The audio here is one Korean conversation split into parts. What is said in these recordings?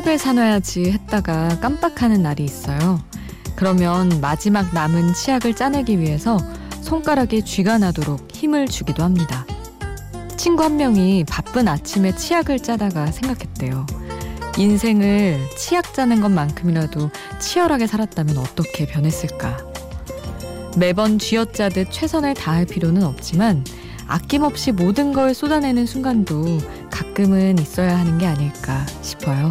치약을 사놔야지 했다가 깜빡하는 날이 있어요. 그러면 마지막 남은 치약을 짜내기 위해서 손가락에 쥐가 나도록 힘을 주기도 합니다. 친구 한 명이 바쁜 아침에 치약을 짜다가 생각했대요. 인생을 치약 짜는 것만큼이라도 치열하게 살았다면 어떻게 변했을까? 매번 쥐어짜듯 최선을 다할 필요는 없지만 아낌없이 모든 걸 쏟아내는 순간도 가끔은 있어야 하는 게 아닐까 싶어요.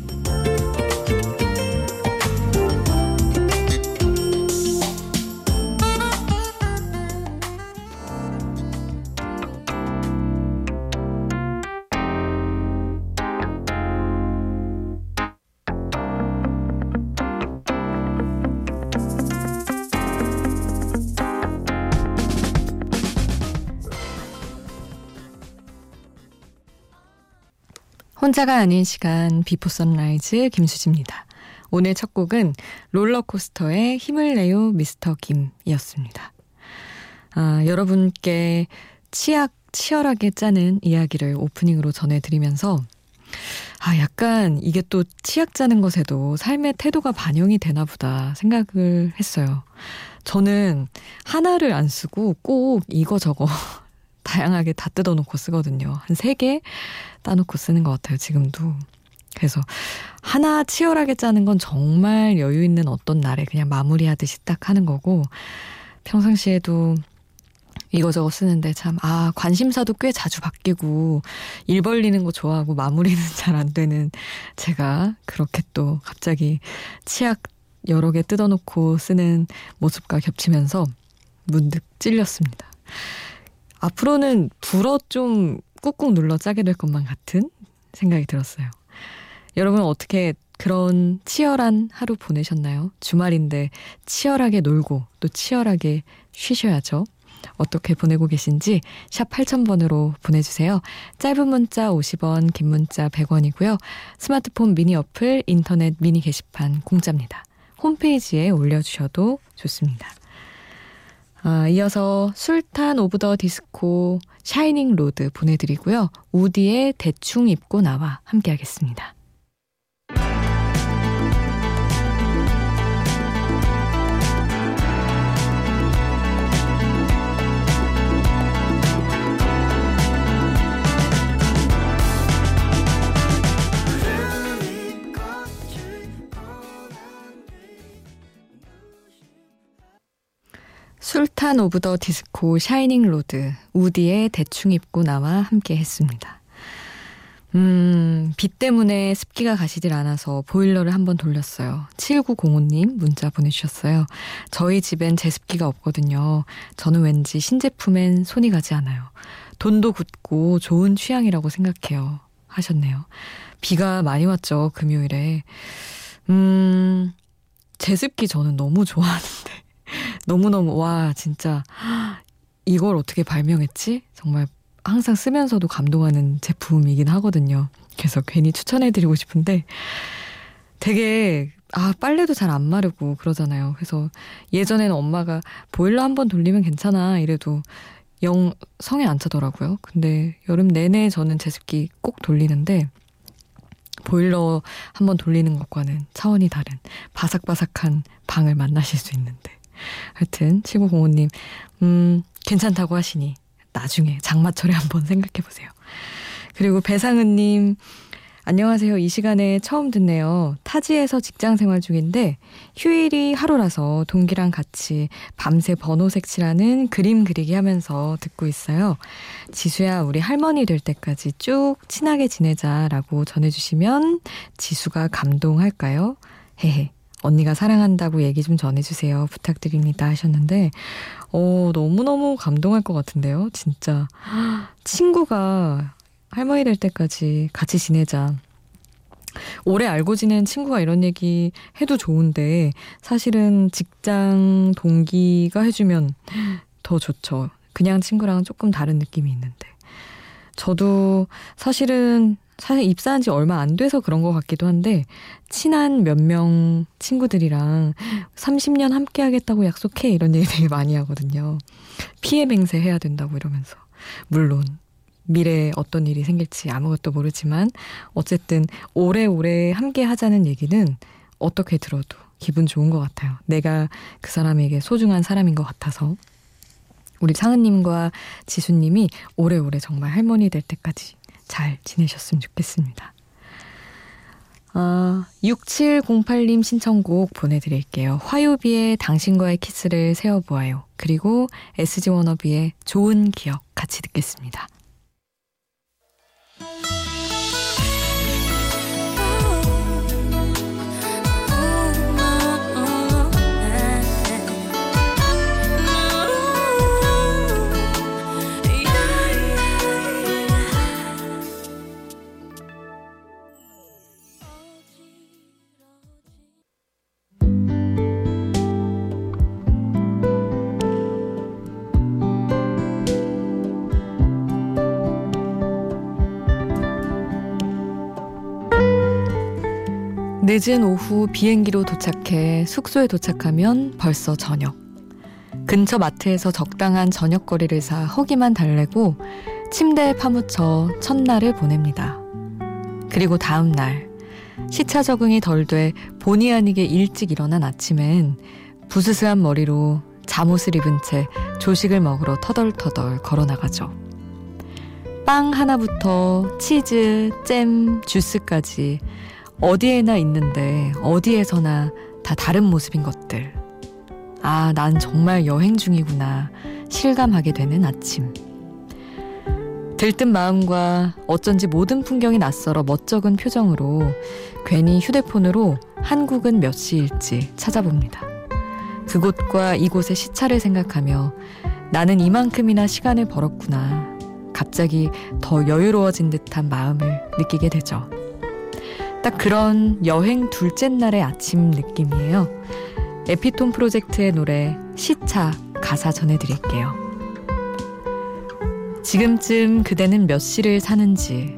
혼자가 아닌 시간 Before Sunrise 김수지입니다. 오늘 첫 곡은 롤러코스터의 힘을 내요 미스터 김이었습니다. 아, 여러분께 치약 치열하게 짜는 이야기를 오프닝으로 전해드리면서 아, 약간 이게 또 치약 짜는 것에도 삶의 태도가 반영이 되나 보다 생각을 했어요. 저는 하나를 안 쓰고 꼭 이거 저거 다양하게 다 뜯어놓고 쓰거든요. 한 세 개 따놓고 쓰는 것 같아요, 지금도. 그래서 하나 치열하게 짜는 건 정말 여유 있는 어떤 날에 그냥 마무리하듯이 딱 하는 거고, 평상시에도 이거저거 쓰는데 참, 아, 관심사도 꽤 자주 바뀌고, 일 벌리는 거 좋아하고 마무리는 잘 안 되는 제가 그렇게 또 갑자기 치약 여러 개 뜯어놓고 쓰는 모습과 겹치면서 문득 찔렸습니다. 앞으로는 불어 좀 꾹꾹 눌러 짜게 될 것만 같은 생각이 들었어요. 여러분 어떻게 그런 치열한 하루 보내셨나요? 주말인데 치열하게 놀고 또 치열하게 쉬셔야죠. 어떻게 보내고 계신지 샵 8000번으로 보내주세요. 짧은 문자 50원, 긴 문자 100원이고요. 스마트폰 미니 어플, 인터넷 미니 게시판 공짜입니다. 홈페이지에 올려주셔도 좋습니다. 아, 이어서 술탄 오브 더 디스코 Shining Road 보내드리고요. 우디의 대충 입고 나와 함께 하겠습니다. 술탄 오브 더 디스코 Shining Road 우디의 대충 입고 나와 함께 했습니다. 음, 비 때문에 습기가 가시질 않아서 보일러를 한번 돌렸어요. 7905님 문자 보내주셨어요. 저희 집엔 제습기가 없거든요. 저는 왠지 신제품엔 손이 가지 않아요. 돈도 굳고 좋은 취향이라고 생각해요. 하셨네요. 비가 많이 왔죠, 금요일에. 음, 제습기 저는 너무 좋아하는데. 너무너무, 와, 진짜, 이걸 어떻게 발명했지? 정말 항상 쓰면서도 감동하는 제품이긴 하거든요. 그래서 괜히 추천해드리고 싶은데 되게 아 빨래도 잘 안 마르고 그러잖아요. 그래서 예전에는 엄마가 보일러 한 번 돌리면 괜찮아 이래도 영 성에 안 차더라고요. 근데 여름 내내 저는 제습기 꼭 돌리는데 보일러 한 번 돌리는 것과는 차원이 다른 바삭바삭한 방을 만나실 수 있는데 하여튼 7905님 음 괜찮다고 하시니 나중에 장마철에 한번 생각해 보세요. 그리고 배상은님, 안녕하세요. 이 시간에 처음 듣네요. 타지에서 직장 생활 중인데 휴일이 하루라서 동기랑 같이 밤새 번호 색칠하는 그림 그리기 하면서 듣고 있어요. 지수야, 우리 할머니 될 때까지 쭉 친하게 지내자라고 전해주시면 지수가 감동할까요? 헤헤. 언니가 사랑한다고 얘기 좀 전해주세요. 부탁드립니다. 하셨는데, 어, 너무너무 감동할 것 같은데요. 진짜. 친구가 할머니 될 때까지 같이 지내자. 오래 알고 지낸 친구가 이런 얘기 해도 좋은데, 사실은 직장 동기가 해주면 더 좋죠. 그냥 친구랑은 조금 다른 느낌이 있는데. 저도 사실은 사실 입사한 지 얼마 안 돼서 그런 것 같기도 한데 친한 몇 명 친구들이랑 30년 함께 하겠다고 약속해 이런 얘기 되게 많이 하거든요. 피해 맹세 해야 된다고 이러면서 물론 미래에 어떤 일이 생길지 아무것도 모르지만 어쨌든 오래오래 함께 하자는 얘기는 어떻게 들어도 기분 좋은 것 같아요. 내가 그 사람에게 소중한 사람인 것 같아서. 우리 상은님과 지수님이 오래오래 정말 할머니 될 때까지 잘 지내셨으면 좋겠습니다. 아, 6708님 신청곡 보내드릴게요. 화요비의 당신과의 키스를 세워보아요. 그리고 SG 워너비의 좋은 기억 같이 듣겠습니다. 늦은 오후 비행기로 도착해 숙소에 도착하면 벌써 저녁. 근처 마트에서 적당한 저녁거리를 사 허기만 달래고 침대에 파묻혀 첫날을 보냅니다. 그리고 다음 날 시차 적응이 덜 돼 본의 아니게 일찍 일어난 아침엔 부스스한 머리로 잠옷을 입은 채 조식을 먹으러 터덜터덜 걸어 나가죠. 빵 하나부터 치즈, 잼, 주스까지 어디에나 있는데 어디에서나 다 다른 모습인 것들. 아, 난 정말 여행 중이구나. 실감하게 되는 아침. 들뜬 마음과 어쩐지 모든 풍경이 낯설어 멋쩍은 표정으로 괜히 휴대폰으로 한국은 몇 시일지 찾아봅니다. 그곳과 이곳의 시차를 생각하며 나는 이만큼이나 시간을 벌었구나. 갑자기 더 여유로워진 듯한 마음을 느끼게 되죠. 딱 그런 여행 둘째 날의 아침 느낌이에요. 에피톤 프로젝트의 노래 시차 가사 전해드릴게요. 지금쯤 그대는 몇 시를 사는지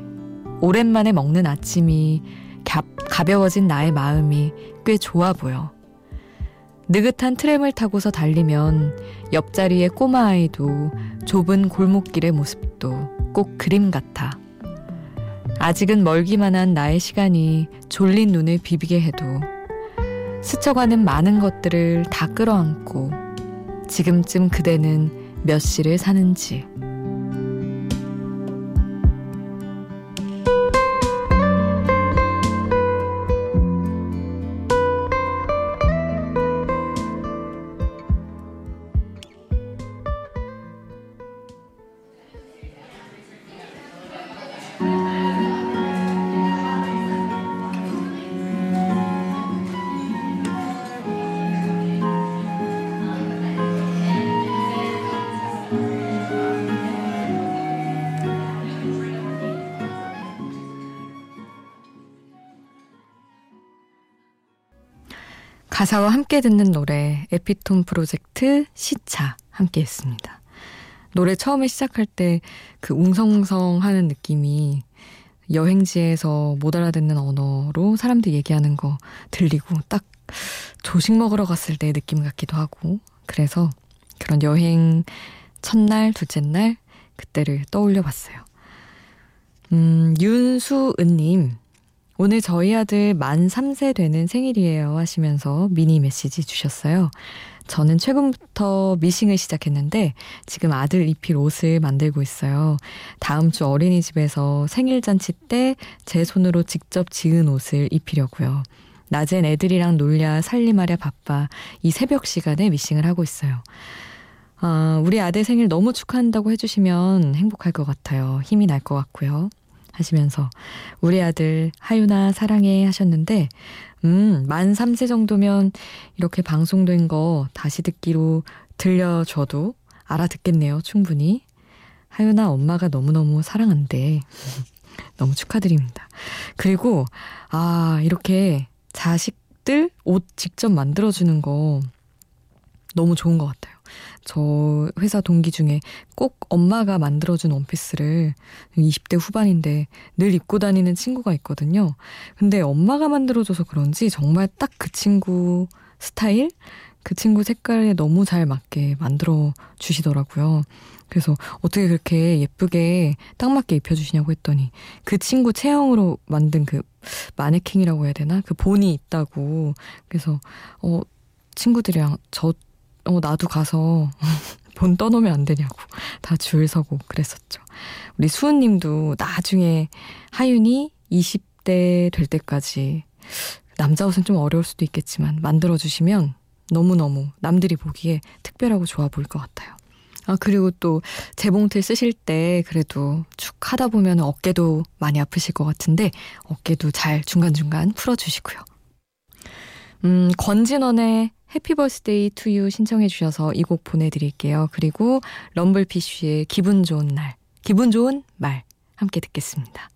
오랜만에 먹는 아침이 가, 가벼워진 나의 마음이 꽤 좋아 보여. 느긋한 트램을 타고서 달리면 옆자리의 꼬마 아이도 좁은 골목길의 모습도 꼭 그림 같아. 아직은 멀기만 한 나의 시간이 졸린 눈을 비비게 해도 스쳐가는 많은 것들을 다 끌어안고 지금쯤 그대는 몇 시를 사는지 가사와 함께 듣는 노래 에피톤 프로젝트 시차 함께 했습니다. 노래 처음에 시작할 때 그 웅성웅성 하는 느낌이 여행지에서 못 알아듣는 언어로 사람들 얘기하는 거 들리고 딱 조식 먹으러 갔을 때의 느낌 같기도 하고 그래서 그런 여행 첫날, 둘째 날 그때를 떠올려 봤어요. 음, 윤수은님. 오늘 저희 아들 만 3세 되는 생일이에요 하시면서 미니 메시지 주셨어요. 저는 최근부터 미싱을 시작했는데 지금 아들 입힐 옷을 만들고 있어요. 다음 주 어린이집에서 생일 잔치 때 제 손으로 직접 지은 옷을 입히려고요. 낮엔 애들이랑 놀랴 살림하랴 바빠 이 새벽 시간에 미싱을 하고 있어요. 아, 우리 아들 생일 너무 축하한다고 해주시면 행복할 것 같아요. 힘이 날 것 같고요. 하시면서 우리 아들 하유나 사랑해 하셨는데 음, 만 3세 정도면 이렇게 방송된 거 다시 듣기로 들려줘도 알아듣겠네요. 충분히. 하유나 엄마가 너무너무 사랑한대. 너무 축하드립니다. 그리고 아, 이렇게 자식들 옷 직접 만들어 주는 거 너무 좋은 것 같아요. 저 회사 동기 중에 꼭 엄마가 만들어준 원피스를 20대 후반인데 늘 입고 다니는 친구가 있거든요. 근데 엄마가 만들어줘서 그런지 정말 딱 그 친구 스타일? 그 친구 색깔에 너무 잘 맞게 만들어 주시더라고요. 그래서 어떻게 그렇게 예쁘게 딱 맞게 입혀주시냐고 했더니 그 친구 체형으로 만든 그 마네킹이라고 해야 되나? 그 본이 있다고. 그래서, 어, 친구들이랑 저, 어, 나도 가서 본 떠놓으면 안 되냐고 다 줄 서고 그랬었죠. 우리 수은 님도 나중에 하윤이 20대 될 때까지 남자 옷은 좀 어려울 수도 있겠지만 만들어주시면 너무너무 남들이 보기에 특별하고 좋아 보일 것 같아요. 아, 그리고 또 재봉틀 쓰실 때 그래도 쭉 하다 보면 어깨도 많이 아프실 것 같은데 어깨도 잘 중간중간 풀어주시고요. 음, 권진원의 해피 버스데이 투유 신청해 주셔서 이 곡 보내드릴게요. 그리고 럼블피쉬의 기분 좋은 날, 기분 좋은 말 함께 듣겠습니다.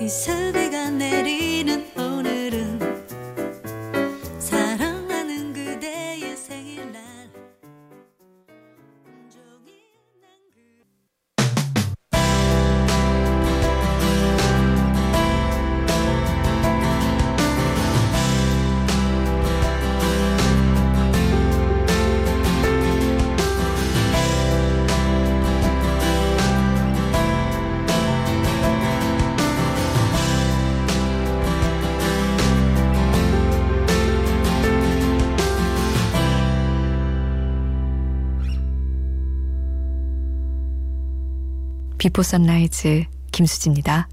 이 비포 선라이즈 김수지입니다.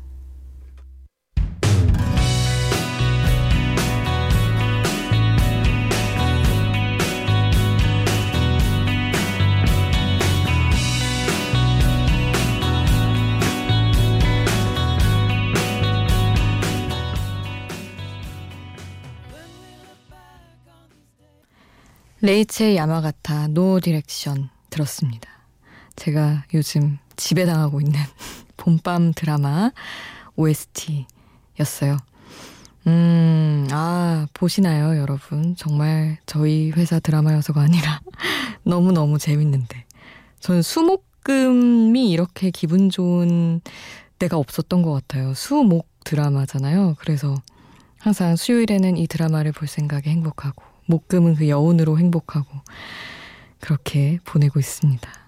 레이첼 야마가타 노 디렉션 들었습니다. 제가 요즘 지배당하고 있는 봄밤 드라마 OST였어요. 음, 아, 보시나요, 여러분? 정말 저희 회사 드라마여서가 아니라 너무너무 재밌는데. 저는 수목금이 이렇게 기분 좋은 때가 없었던 것 같아요. 수목 드라마잖아요. 그래서 항상 수요일에는 이 드라마를 볼 생각에 행복하고, 목금은 그 여운으로 행복하고, 그렇게 보내고 있습니다.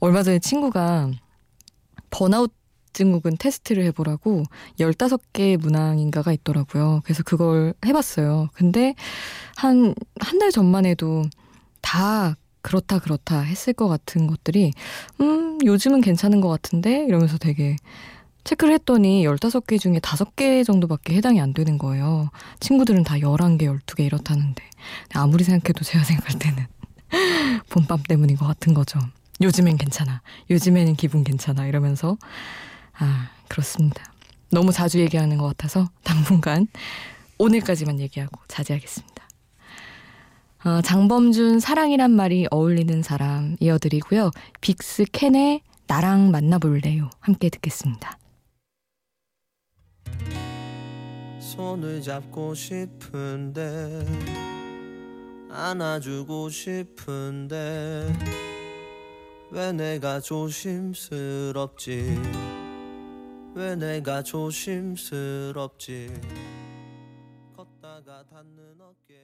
얼마 전에 친구가 번아웃 증후군 테스트를 해보라고 15개 문항인가가 있더라고요. 그래서 그걸 해봤어요. 근데 한, 한 달 전만 해도 다 그렇다, 그렇다 했을 것 같은 것들이, 음, 요즘은 괜찮은 것 같은데? 이러면서 되게 체크를 했더니 15개 중에 5개 정도밖에 해당이 안 되는 거예요. 친구들은 다 11개, 12개 이렇다는데. 아무리 생각해도 제가 생각할 때는 봄밤 때문인 것 같은 거죠. 요즘엔 괜찮아. 요즘에는 기분 괜찮아. 이러면서, 아, 그렇습니다. 너무 자주 얘기하는 것 같아서 당분간 오늘까지만 얘기하고 자제하겠습니다. 어, 장범준 사랑이란 말이 어울리는 사람 이어드리고요. 빅스 캔의 나랑 만나볼래요. 함께 듣겠습니다. 손을 잡고 싶은데 안아주고 싶은데 왜 내가 조심스럽지 왜 내가 조심스럽지 걷다가 닿는 어깨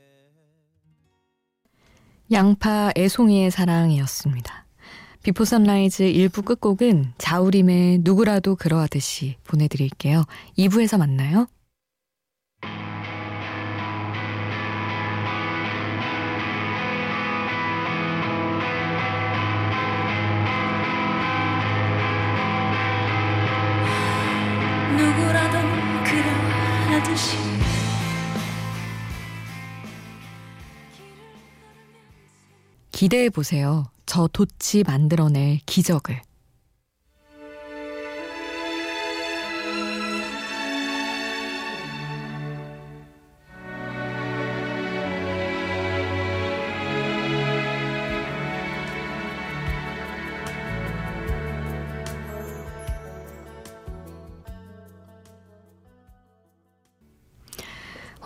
양파 애송이의 사랑이었습니다. Before Sunrise 1부 끝곡은 자우림의 누구라도 그러하듯이 보내드릴게요. 2부에서 만나요. 기대해 보세요. 저 도치 만들어낼 기적을.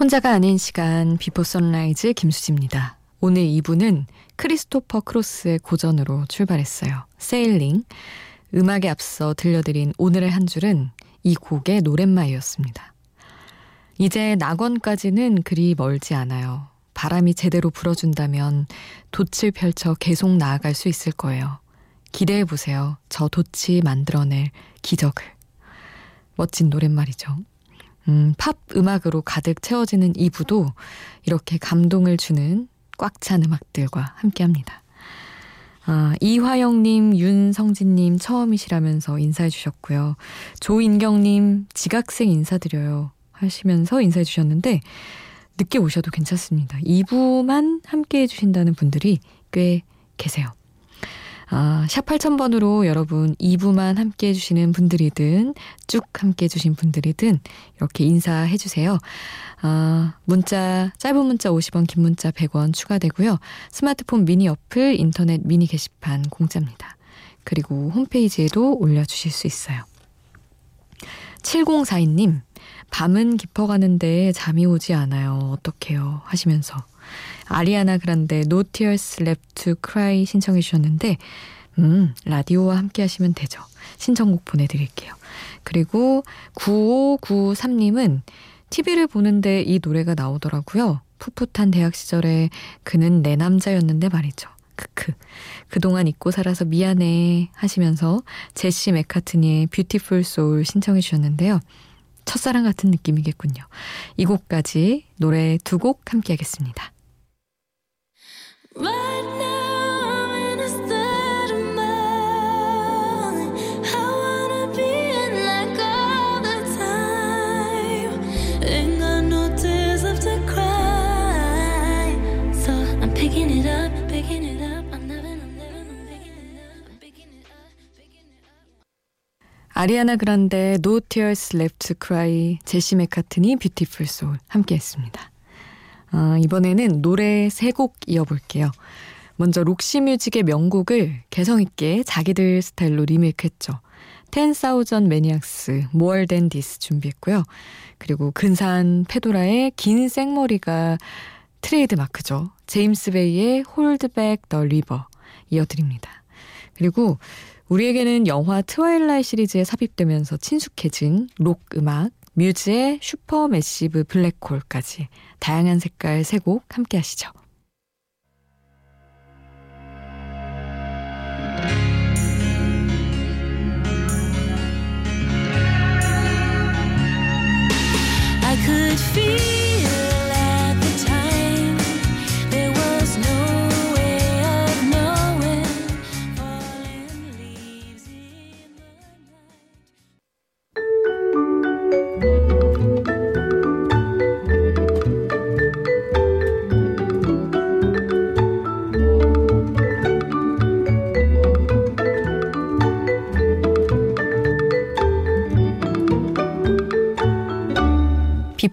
혼자가 아닌 시간 비포 선라이즈 김수지입니다. 오늘 2부는 크리스토퍼 크로스의 고전으로 출발했어요. Sailing. 음악에 앞서 들려드린 오늘의 한 줄은 이 곡의 노랫말이었습니다. 이제 낙원까지는 그리 멀지 않아요. 바람이 제대로 불어준다면 돛을 펼쳐 계속 나아갈 수 있을 거예요. 기대해 보세요. 저 돛이 만들어낼 기적을. 멋진 노랫말이죠. 음, 팝 음악으로 가득 채워지는 2부도 이렇게 감동을 주는 꽉 찬 음악들과 함께 합니다. 아, 이화영님, 윤성진님 처음이시라면서 인사해 주셨고요. 조인경님, 지각생 인사드려요. 하시면서 인사해 주셨는데, 늦게 오셔도 괜찮습니다. 2부만 함께 해주신다는 분들이 꽤 계세요. 아, 샵 8000번으로 여러분 2부만 함께 해주시는 분들이든 쭉 함께 해주신 분들이든 이렇게 인사해주세요. 아, 문자, 짧은 문자 50원, 긴 문자 100원 추가되고요. 스마트폰 미니 어플, 인터넷 미니 게시판 공짜입니다. 그리고 홈페이지에도 올려주실 수 있어요. 7042님, 밤은 깊어가는데 잠이 오지 않아요. 어떡해요. 하시면서 아리아나 그란데 No Tears Left to Cry 신청해 주셨는데 음, 라디오와 함께 하시면 되죠. 신청곡 보내드릴게요. 그리고 9593님은 TV를 보는데 이 노래가 나오더라고요. 풋풋한 대학 시절에 그는 내 남자였는데 말이죠. 크크. 그동안 잊고 살아서 미안해 하시면서 제시 맥카트니의 Beautiful Soul 신청해 주셨는데요. 첫사랑 같은 느낌이겠군요. 이 곡까지 노래 두 곡 함께 하겠습니다. 아리아나 그란데 No Tears Left to Cry. 제시 맥카트니 Beautiful Soul 함께 했습니다. 아, 이번에는 노래 세 곡 이어볼게요. 먼저 록시 뮤직의 명곡을 개성있게 자기들 스타일로 리메이크했죠. 텐 사우전드 매니악스, More Than This 준비했고요. 그리고 근사한 페도라에 긴 생머리가 트레이드 마크죠. 제임스 베이의 Hold Back the River 이어드립니다. 그리고 우리에게는 영화 트와일라이 시리즈에 삽입되면서 친숙해진 록 음악, 뮤즈의 슈퍼 매시브 블랙홀까지 다양한 색깔 세 곡 함께 하시죠.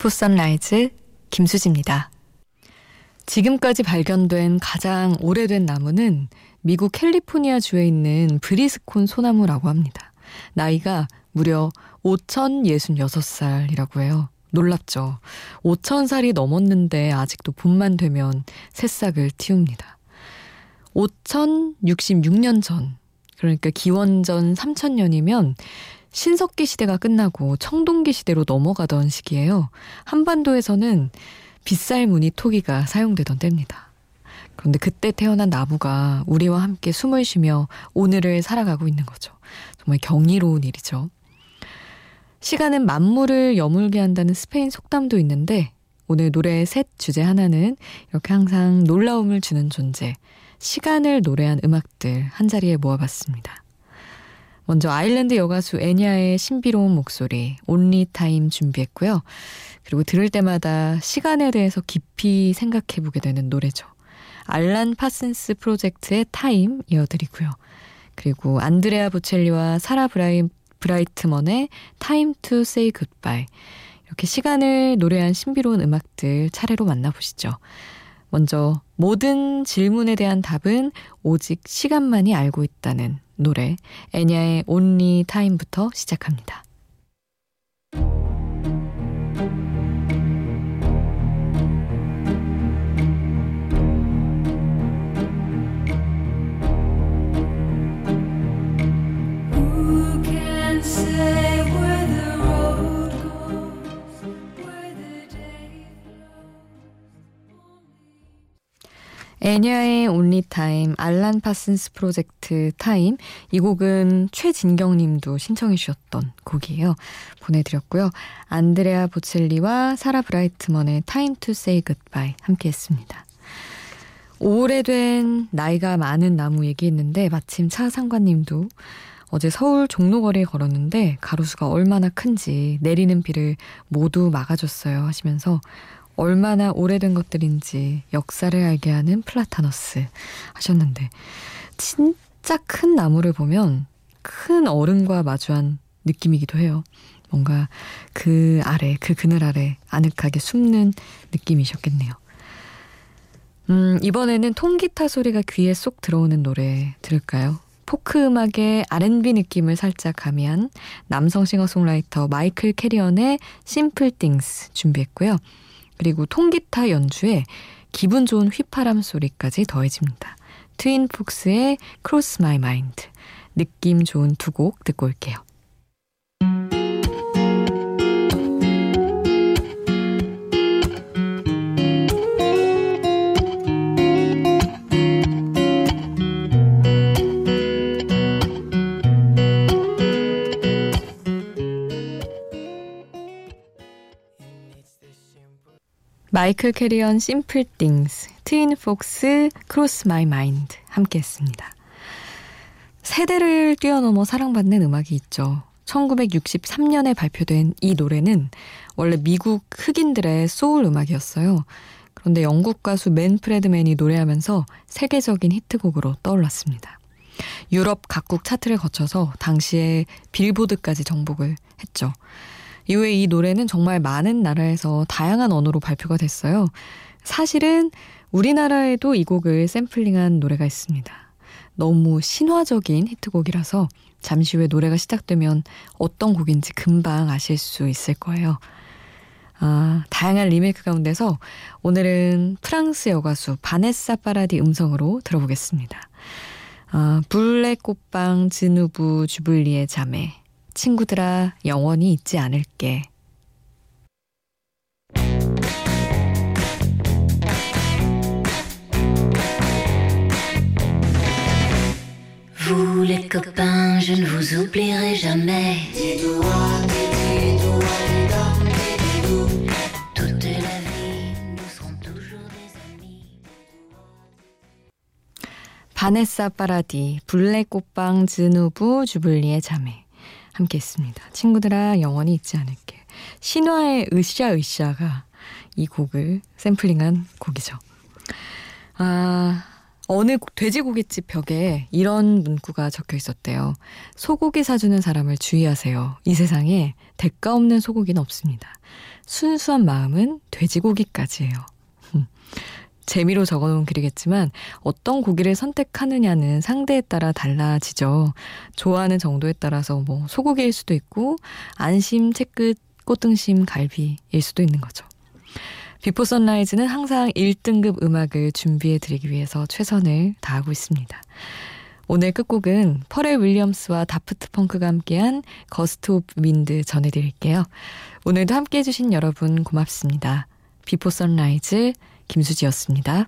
비포 선라이즈 김수지입니다. 지금까지 발견된 가장 오래된 나무는 미국 캘리포니아 주에 있는 브리슬콘 소나무라고 합니다. 나이가 무려 5,066살이라고 해요. 놀랍죠? 5,000살이 넘었는데 아직도 봄만 되면 새싹을 틔웁니다. 5,066년 전, 그러니까 기원전 3,000년이면 신석기 시대가 끝나고 청동기 시대로 넘어가던 시기예요. 한반도에서는 빗살 무늬 토기가 사용되던 때입니다. 그런데 그때 태어난 나무가 우리와 함께 숨을 쉬며 오늘을 살아가고 있는 거죠. 정말 경이로운 일이죠. 시간은 만물을 여물게 한다는 스페인 속담도 있는데 오늘 노래의 셋 주제 하나는 이렇게 항상 놀라움을 주는 존재, 시간을 노래한 음악들 한 자리에 모아봤습니다. 먼저 아일랜드 여가수 엔야의 신비로운 목소리 Only Time 준비했고요. 그리고 들을 때마다 시간에 대해서 깊이 생각해 보게 되는 노래죠. 알란 파슨스 프로젝트의 Time 이어드리고요. 그리고 안드레아 보첼리와 사라 브라이, 브라이트먼의 Time to Say Goodbye 이렇게 시간을 노래한 신비로운 음악들 차례로 만나보시죠. 먼저 모든 질문에 대한 답은 오직 시간만이 알고 있다는 노래 애냐의 온리 타임부터 시작합니다. 엔야의 Only Time, 알란 파슨스 프로젝트 Time. 이 곡은 최진경 님도 신청해 주셨던 곡이에요. 보내드렸고요. 안드레아 보첼리와 사라 브라이트먼의 Time to Say Goodbye 함께 했습니다. 오래된 나이가 많은 나무 얘기했는데 마침 차 상관님도 어제 서울 종로거리에 걸었는데 가로수가 얼마나 큰지 내리는 비를 모두 막아줬어요 하시면서 얼마나 오래된 것들인지 역사를 알게 하는 플라타너스 하셨는데 진짜 큰 나무를 보면 큰 어른과 마주한 느낌이기도 해요. 뭔가 그 아래, 그 그늘 아래 아늑하게 숨는 느낌이셨겠네요. 음, 이번에는 통기타 소리가 귀에 쏙 들어오는 노래 들을까요? 포크 음악에 R&B 느낌을 살짝 가미한 남성 싱어송라이터 마이클 캐리언의 Simple Things 준비했고요. 그리고 통기타 연주에 기분 좋은 휘파람 소리까지 더해집니다. 트윈 포크스의 Cross My Mind 느낌 좋은 두 곡 듣고 올게요. 마이클 캐리언 Simple Things, 트윈 포크스 Cross My Mind 함께 했습니다. 세대를 뛰어넘어 사랑받는 음악이 있죠. 1963년에 발표된 이 노래는 원래 미국 흑인들의 소울 음악이었어요. 그런데 영국 가수 맨프레드 맨이 노래하면서 세계적인 히트곡으로 떠올랐습니다. 유럽 각국 차트를 거쳐서 당시에 빌보드까지 정복을 했죠. 이후에 이 노래는 정말 많은 나라에서 다양한 언어로 발표가 됐어요. 사실은 우리나라에도 이 곡을 샘플링한 노래가 있습니다. 너무 신화적인 히트곡이라서 잠시 후에 노래가 시작되면 어떤 곡인지 금방 아실 수 있을 거예요. 아, 다양한 리메이크 가운데서 오늘은 프랑스 여가수 바네사 파라디 음성으로 들어보겠습니다. 아, 블랙 꽃빵 진우부 주블리의 자매 친구들아, 영원히 잊지 않을게. Vous les copains, je ne vous oublierai jamais. 바네사 파라디, 블랙 꽃빵 즈누부 주블리의 자매. 함께 했습니다. 친구들아 영원히 잊지 않을게. 신화의 으쌰으쌰가 이 곡을 샘플링한 곡이죠. 아, 어느 돼지고기집 벽에 이런 문구가 적혀 있었대요. 소고기 사주는 사람을 주의하세요. 이 세상에 대가 없는 소고기는 없습니다. 순수한 마음은 돼지고기까지예요. 재미로 적어놓은 글이겠지만 어떤 고기를 선택하느냐는 상대에 따라 달라지죠. 좋아하는 정도에 따라서 뭐 소고기일 수도 있고 안심, 채끝, 꽃등심, 갈비일 수도 있는 거죠. 비포 선라이즈는 항상 1등급 음악을 준비해 드리기 위해서 최선을 다하고 있습니다. 오늘 끝곡은 퍼렐 윌리엄스와 다프트 펑크가 함께한 Gust of Wind 전해드릴게요. 오늘도 함께 해주신 여러분 고맙습니다. 비포 선라이즈 김수지였습니다.